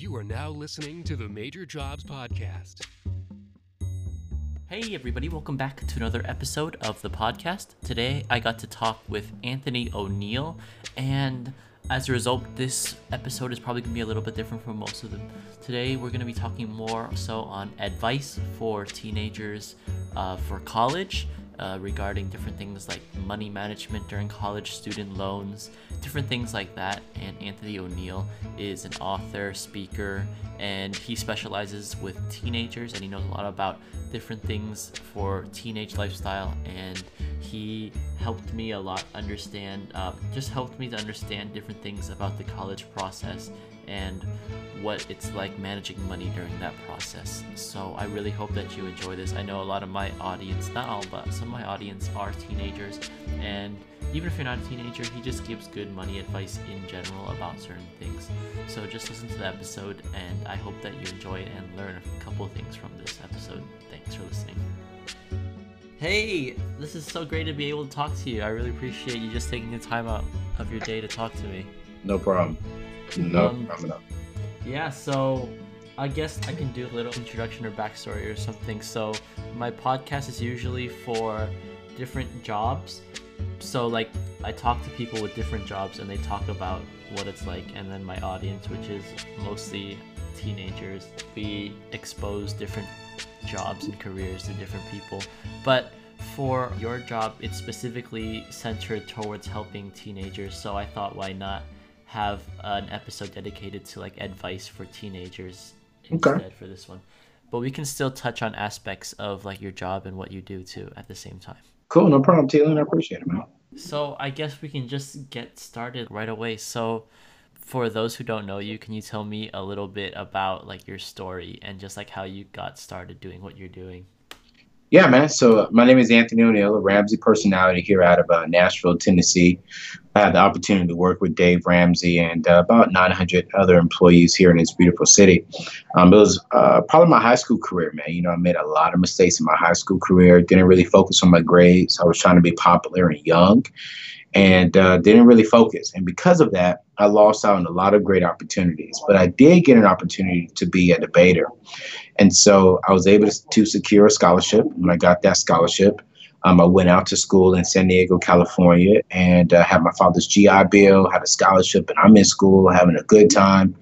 You are now listening to the Major Jobs Podcast. Hey, everybody, welcome back to another episode of the podcast. Today, I got to talk with Anthony ONeal, and as a result, this episode is probably going to be a little bit different from most of them. Today, we're going to be talking more so on advice for teenagers uh, for college. Uh, regarding different things like money management during college, student loans, different things like that. And Anthony ONeal is an author, speaker, and he specializes with teenagers and he knows a lot about different things for teenage lifestyle. And he helped me a lot understand, uh, just helped me to understand different things about the college process and what it's like managing money during that process. So I really hope that you enjoy this. I know a lot of my audience, not all, but some of my audience are teenagers, and even if you're not a teenager, he just gives good money advice in general about certain things. So just listen to the episode, and I hope that you enjoy it and learn a couple of things from this episode. Thanks for listening. Hey, this is so great to be able to talk to you. I really appreciate you just taking the time out of your day to talk to me. No problem. No Um, problem. Yeah, so I guess I can do a little introduction or backstory or something. So my podcast is usually for different jobs. So like I talk to people with different jobs and they talk about what it's like and then my audience, which is mostly teenagers, we expose different jobs and careers to different people. But for your job, it's specifically centered towards helping teenagers. So I thought, why not have an episode dedicated to like advice for teenagers Okay. instead for this one? But we can still touch on aspects of like your job and what you do too at the same time. Cool. No problem, Taylor. I appreciate it, man. So I guess we can just get started right away. So for those who don't know you, can you tell me a little bit about like your story and just like how you got started doing what you're doing? Yeah, man. So uh, my name is Anthony ONeal, a Ramsey personality here out of uh, Nashville, Tennessee. I had the opportunity to work with Dave Ramsey and uh, about 900 other employees here in this beautiful city. Um, it was uh, probably my high school career, man. You know, I made a lot of mistakes in my high school career. Didn't really focus on my grades. I was trying to be popular and young, and uh, didn't really focus. And because of that, I lost out on a lot of great opportunities. But I did get an opportunity to be a debater. And so I was able to, secure a scholarship. When I got that scholarship, um, I went out to school in San Diego, California, and uh, had my father's GI Bill, had a scholarship, and I'm in school having a good time.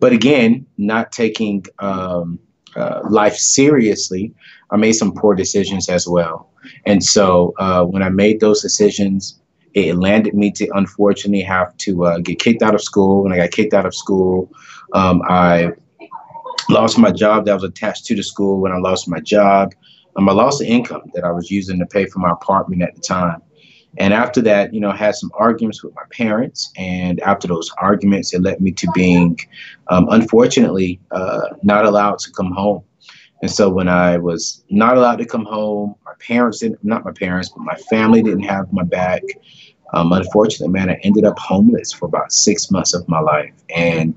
But again, not taking um, uh, life seriously, I made some poor decisions as well. And so uh, when I made those decisions, it landed me to unfortunately have to uh, get kicked out of school. When I got kicked out of school, um, I lost my job that was attached to the school. When I lost my job, um, I lost the income that I was using to pay for my apartment at the time. And after that, you know, I had some arguments with my parents. And after those arguments, it led me to being, um, unfortunately, uh, not allowed to come home. And so when I was not allowed to come home, parents didn't, not my parents, but my family didn't have my back. Um, unfortunately, man, I ended up homeless for about six months of my life. And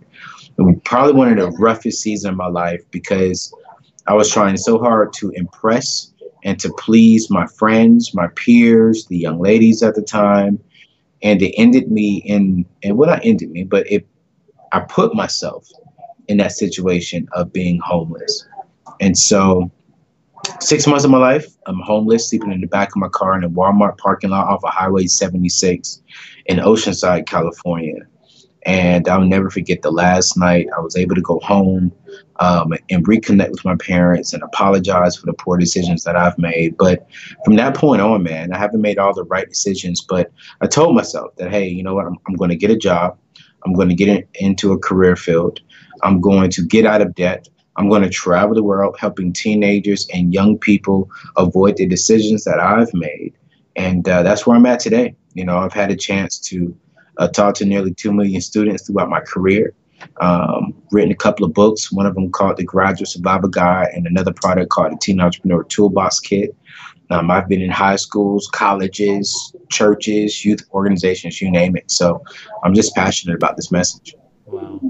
it was probably one of the roughest seasons of my life because I was trying so hard to impress and to please my friends, my peers, the young ladies at the time. And it ended me in, and well, not ended me, but it, I put myself in that situation of being homeless. And so, six months of my life, I'm homeless, sleeping in the back of my car in a Walmart parking lot off of Highway 76 in Oceanside, California. And I'll never forget the last night I was able to go home um, and reconnect with my parents and apologize for the poor decisions that I've made. But from that point on, man, I haven't made all the right decisions. But I told myself that, hey, you know what? I'm, I'm going to get a job. I'm going to get in, into a career field. I'm going to get out of debt. I'm going to travel the world helping teenagers and young people avoid the decisions that I've made. And uh, that's where I'm at today. You know, I've had a chance to uh, talk to nearly 2 million students throughout my career, um, written a couple of books, one of them called The Graduate Survival Guide, and another product called the Teen Entrepreneur Toolbox Kit. Um, I've been in high schools, colleges, churches, youth organizations, you name it. So I'm just passionate about this message. Wow.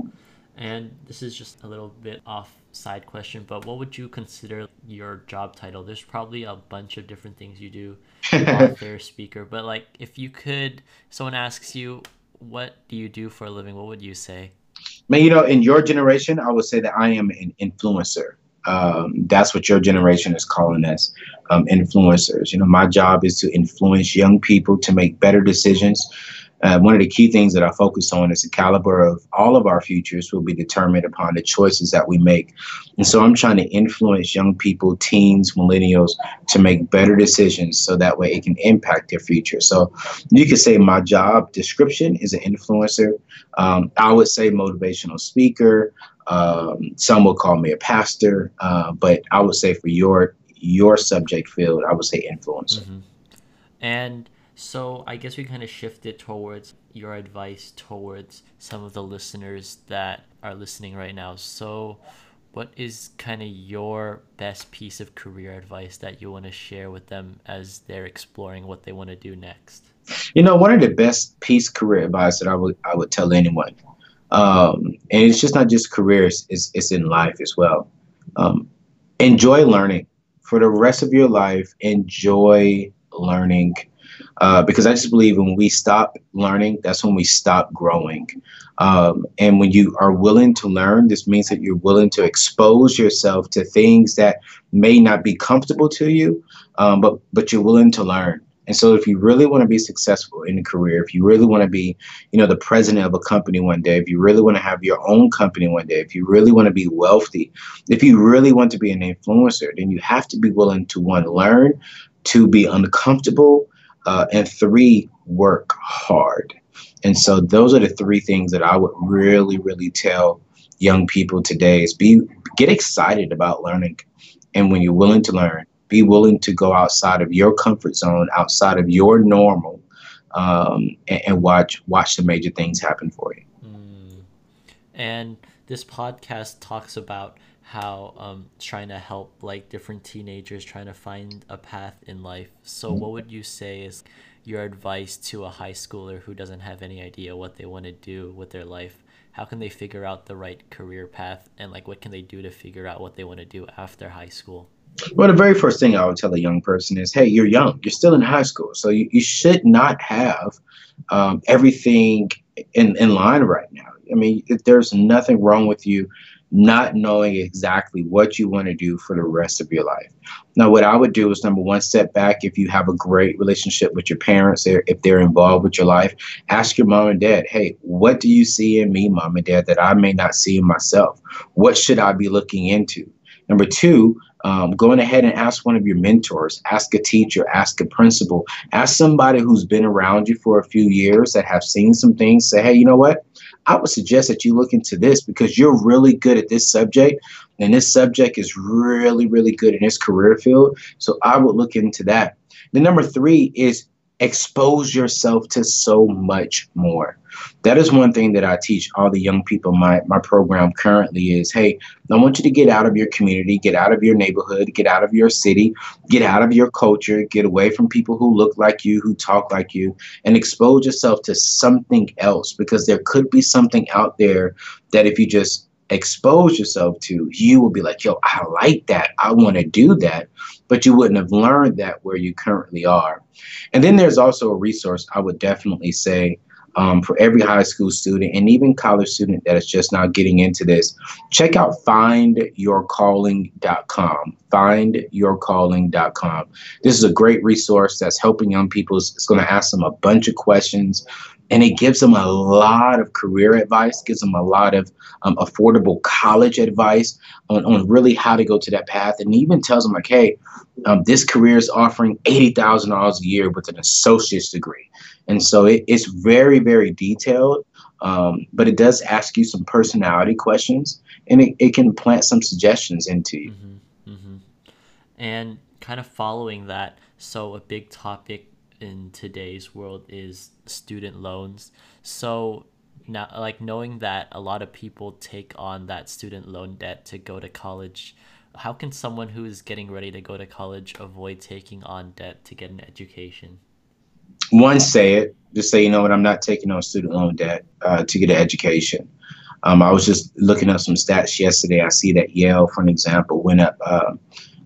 And this is just a little bit off side question, but what would you consider your job title? There's probably a bunch of different things you do, author, speaker, but like if you could, someone asks you, what do you do for a living? What would you say? Man, you know, in your generation, I would say that I am an influencer. Um, that's what your generation is calling us um, influencers. You know, my job is to influence young people to make better decisions uh, one of the key things that I focus on is the caliber of all of our futures will be determined upon the choices that we make. And so I'm trying to influence young people, teens, millennials to make better decisions so that way it can impact their future. So you could say my job description is an influencer. Um, I would say motivational speaker. Um, some will call me a pastor, uh, but I would say for your your subject field, I would say influencer. Mm-hmm. And so I guess we kind of shifted towards your advice towards some of the listeners that are listening right now. So what is kind of your best piece of career advice that you want to share with them as they're exploring what they want to do next? You know, one of the best piece career advice that I would I would tell anyone, um, and it's just not just careers; it's it's in life as well. Um, enjoy learning for the rest of your life. Enjoy learning uh, because I just believe when we stop learning, that's when we stop growing. Um, and when you are willing to learn, this means that you're willing to expose yourself to things that may not be comfortable to you, um, but but you're willing to learn. And so, if you really want to be successful in a career, if you really want to be, you know, the president of a company one day, if you really want to have your own company one day, if you really want to be wealthy, if you really want to be an influencer, then you have to be willing to one learn, to be uncomfortable, uh, and three, work hard. And so those are the three things that I would really, really tell young people today is be get excited about learning. And when you're willing to learn, be willing to go outside of your comfort zone, outside of your normal, um, and, and, watch watch the major things happen for you. Mm. And this podcast talks about how um, trying to help like different teenagers trying to find a path in life. So, mm-hmm. what would you say is your advice to a high schooler who doesn't have any idea what they want to do with their life? How can they figure out the right career path, and like what can they do to figure out what they want to do after high school? Well, the very first thing I would tell a young person is, hey, you're young. You're still in high school. So you, you should not have um, everything in, in line right now. I mean, there's nothing wrong with you not knowing exactly what you want to do for the rest of your life. Now, what I would do is number one, step back. If you have a great relationship with your parents, if they're involved with your life, ask your mom and dad, hey, what do you see in me, mom and dad, that I may not see in myself? What should I be looking into? Number two, um, going ahead and ask one of your mentors, ask a teacher, ask a principal, ask somebody who's been around you for a few years that have seen some things. Say, hey, you know what? I would suggest that you look into this because you're really good at this subject, and this subject is really, really good in this career field. So I would look into that. The number three is expose yourself to so much more. That is one thing that I teach all the young people. My my program currently is, hey, I want you to get out of your community, get out of your neighborhood, get out of your city, get out of your culture, get away from people who look like you, who talk like you, and expose yourself to something else because there could be something out there that if you just expose yourself to, you will be like, yo, I like that. I want to do that. But you wouldn't have learned that where you currently are. And then there's also a resource I would definitely say um, for every high school student and even college student that is just now getting into this, check out findyourcalling.com. Findyourcalling.com. This is a great resource that's helping young people. It's going to ask them a bunch of questions and it gives them a lot of career advice, gives them a lot of um, affordable college advice on, on really how to go to that path, and even tells them like, hey, um, this career is offering eighty thousand dollars a year with an associate's degree, and so it, it's very very detailed, um, but it does ask you some personality questions, and it, it can plant some suggestions into you. Mm-hmm, mm-hmm. And kind of following that, so a big topic in today's world is student loans. So now like knowing that a lot of people take on that student loan debt to go to college, how can someone who is getting ready to go to college avoid taking on debt to get an education? One, say it. Just say, you know what, I'm not taking on student loan debt uh, to get an education. Um, I was just looking up some stats yesterday. I see that Yale, for an example, went up uh,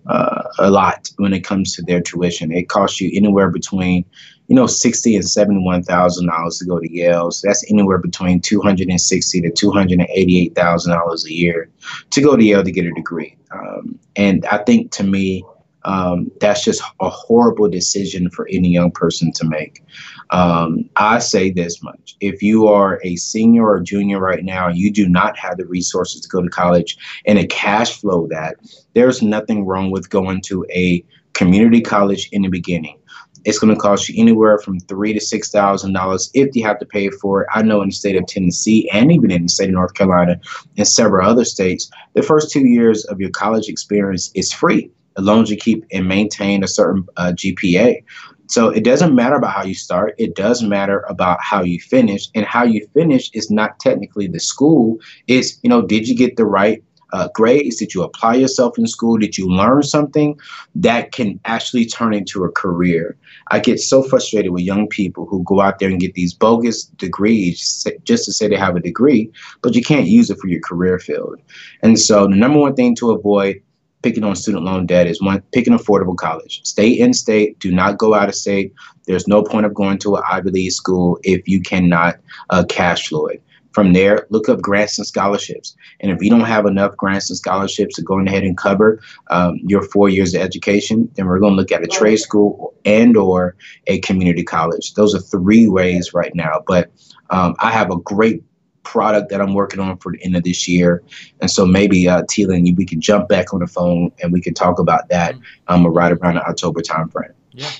uh, a lot when it comes to their tuition. It costs you anywhere between you know, sixty and seventy-one thousand dollars to go to Yale. So that's anywhere between two hundred and sixty to two hundred and eighty-eight thousand dollars a year to go to Yale to get a degree. Um, and I think to me, um, that's just a horrible decision for any young person to make. Um, I say this much if you are a senior or junior right now, you do not have the resources to go to college and a cash flow that, there's nothing wrong with going to a community college in the beginning. It's going to cost you anywhere from three to six thousand dollars if you have to pay for it. I know in the state of Tennessee and even in the state of North Carolina and several other states, the first two years of your college experience is free as long as you keep and maintain a certain uh, GPA. So it doesn't matter about how you start. It does matter about how you finish, and how you finish is not technically the school. It's you know, did you get the right uh, grades? Did you apply yourself in school? Did you learn something that can actually turn into a career? I get so frustrated with young people who go out there and get these bogus degrees just to say they have a degree, but you can't use it for your career field. And so the number one thing to avoid picking on student loan debt is one pick an affordable college. Stay in state. Do not go out of state. There's no point of going to an Ivy League school if you cannot uh, cash flow it. From there, look up grants and scholarships. And if you don't have enough grants and scholarships to go ahead and cover um, your four years of education, then we're going to look at a trade school and or a community college. Those are three ways right now. But um, I have a great product that I'm working on for the end of this year. And so maybe uh, Tila and you, we can jump back on the phone and we can talk about that um, right around the October timeframe. Yeah.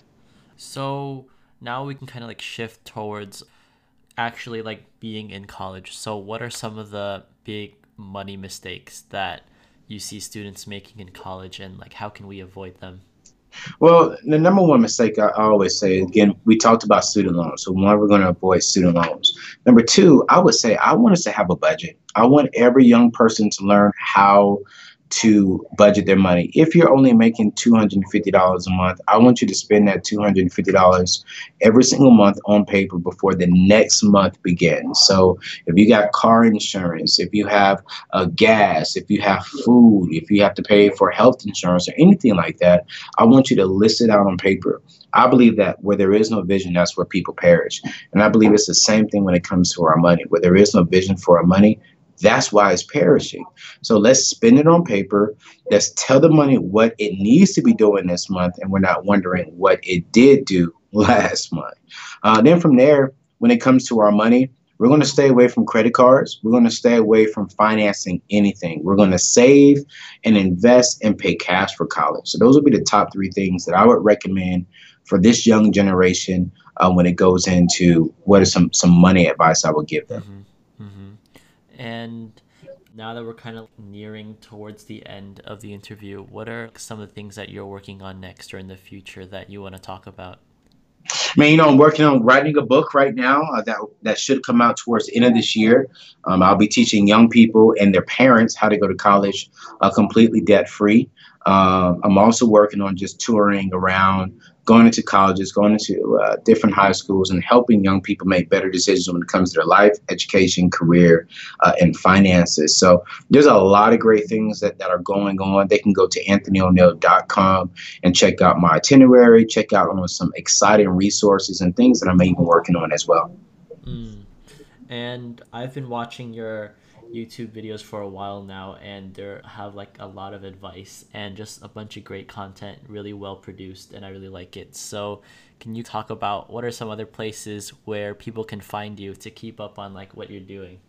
So now we can kind of like shift towards actually like being in college. So what are some of the big money mistakes that you see students making in college and like how can we avoid them? Well, the number one mistake I always say again, we talked about student loans. So one, we're going to avoid student loans. Number two, I would say I want us to have a budget. I want every young person to learn how to budget their money. If you're only making $250 a month, I want you to spend that $250 every single month on paper before the next month begins. So if you got car insurance, if you have uh, gas, if you have food, if you have to pay for health insurance or anything like that, I want you to list it out on paper. I believe that where there is no vision, that's where people perish. And I believe it's the same thing when it comes to our money. Where there is no vision for our money, that's why it's perishing. So let's spend it on paper. Let's tell the money what it needs to be doing this month, and we're not wondering what it did do last month. Uh, then from there, when it comes to our money, we're going to stay away from credit cards. We're going to stay away from financing anything. We're going to save and invest and pay cash for college. So those would be the top three things that I would recommend for this young generation uh, when it goes into what is some some money advice I would give them. Mm-hmm. And now that we're kind of nearing towards the end of the interview, what are some of the things that you're working on next or in the future that you want to talk about? I mean, you know, I'm working on writing a book right now uh, that that should come out towards the end of this year. Um, I'll be teaching young people and their parents how to go to college uh, completely debt free. Uh, I'm also working on just touring around going into colleges, going into uh, different high schools, and helping young people make better decisions when it comes to their life, education, career, uh, and finances. So there's a lot of great things that, that are going on. They can go to anthonyoneal.com and check out my itinerary, check out on some exciting resources and things that I'm even working on as well. Mm. And I've been watching your YouTube videos for a while now, and they have like a lot of advice and just a bunch of great content, really well produced, and I really like it. So, can you talk about what are some other places where people can find you to keep up on like what you're doing?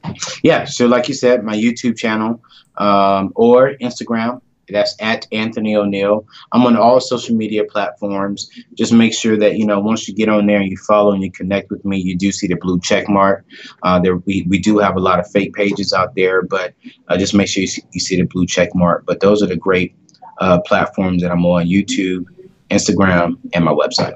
Yeah, so like you said, my YouTube channel um, or Instagram that's at Anthony ONeal. I'm on all social media platforms. Just make sure that you know once you get on there and you follow and you connect with me, you do see the blue check mark. Uh, there we, we do have a lot of fake pages out there, but uh, just make sure you see, you see, the blue check mark. But those are the great uh, platforms that I'm on: YouTube, Instagram, and my website.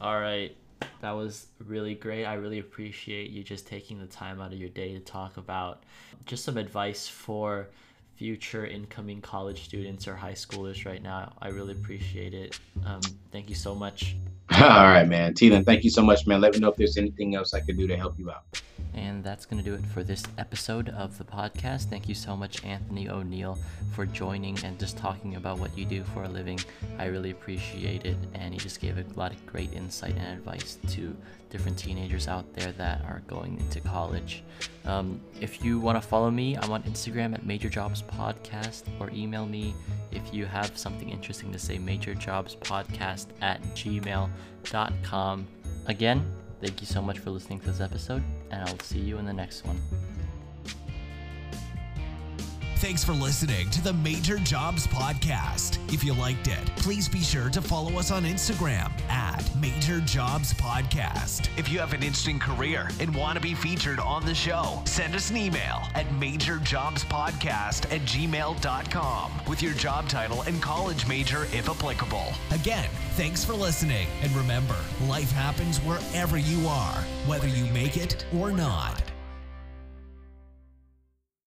All right. That was really great. I really appreciate you just taking the time out of your day to talk about just some advice for future incoming college students or high schoolers right now. I really appreciate it. Um, thank you so much. All right, man. Tina, thank you so much, man. Let me know if there's anything else I could do to help you out. And that's going to do it for this episode of the podcast. Thank you so much, Anthony ONeal, for joining and just talking about what you do for a living. I really appreciate it. And he just gave a lot of great insight and advice to different teenagers out there that are going into college. Um, if you want to follow me, I'm on Instagram at Major Jobs Podcast or email me if you have something interesting to say, Major Jobs Podcast at gmail.com. Again, Thank you so much for listening to this episode, and I'll see you in the next one. Thanks for listening to the Major Jobs Podcast. If you liked it, please be sure to follow us on Instagram at Major Jobs Podcast. If you have an interesting career and want to be featured on the show, send us an email at majorjobspodcast at gmail.com with your job title and college major if applicable. Again, thanks for listening. And remember, life happens wherever you are, whether you make it or not.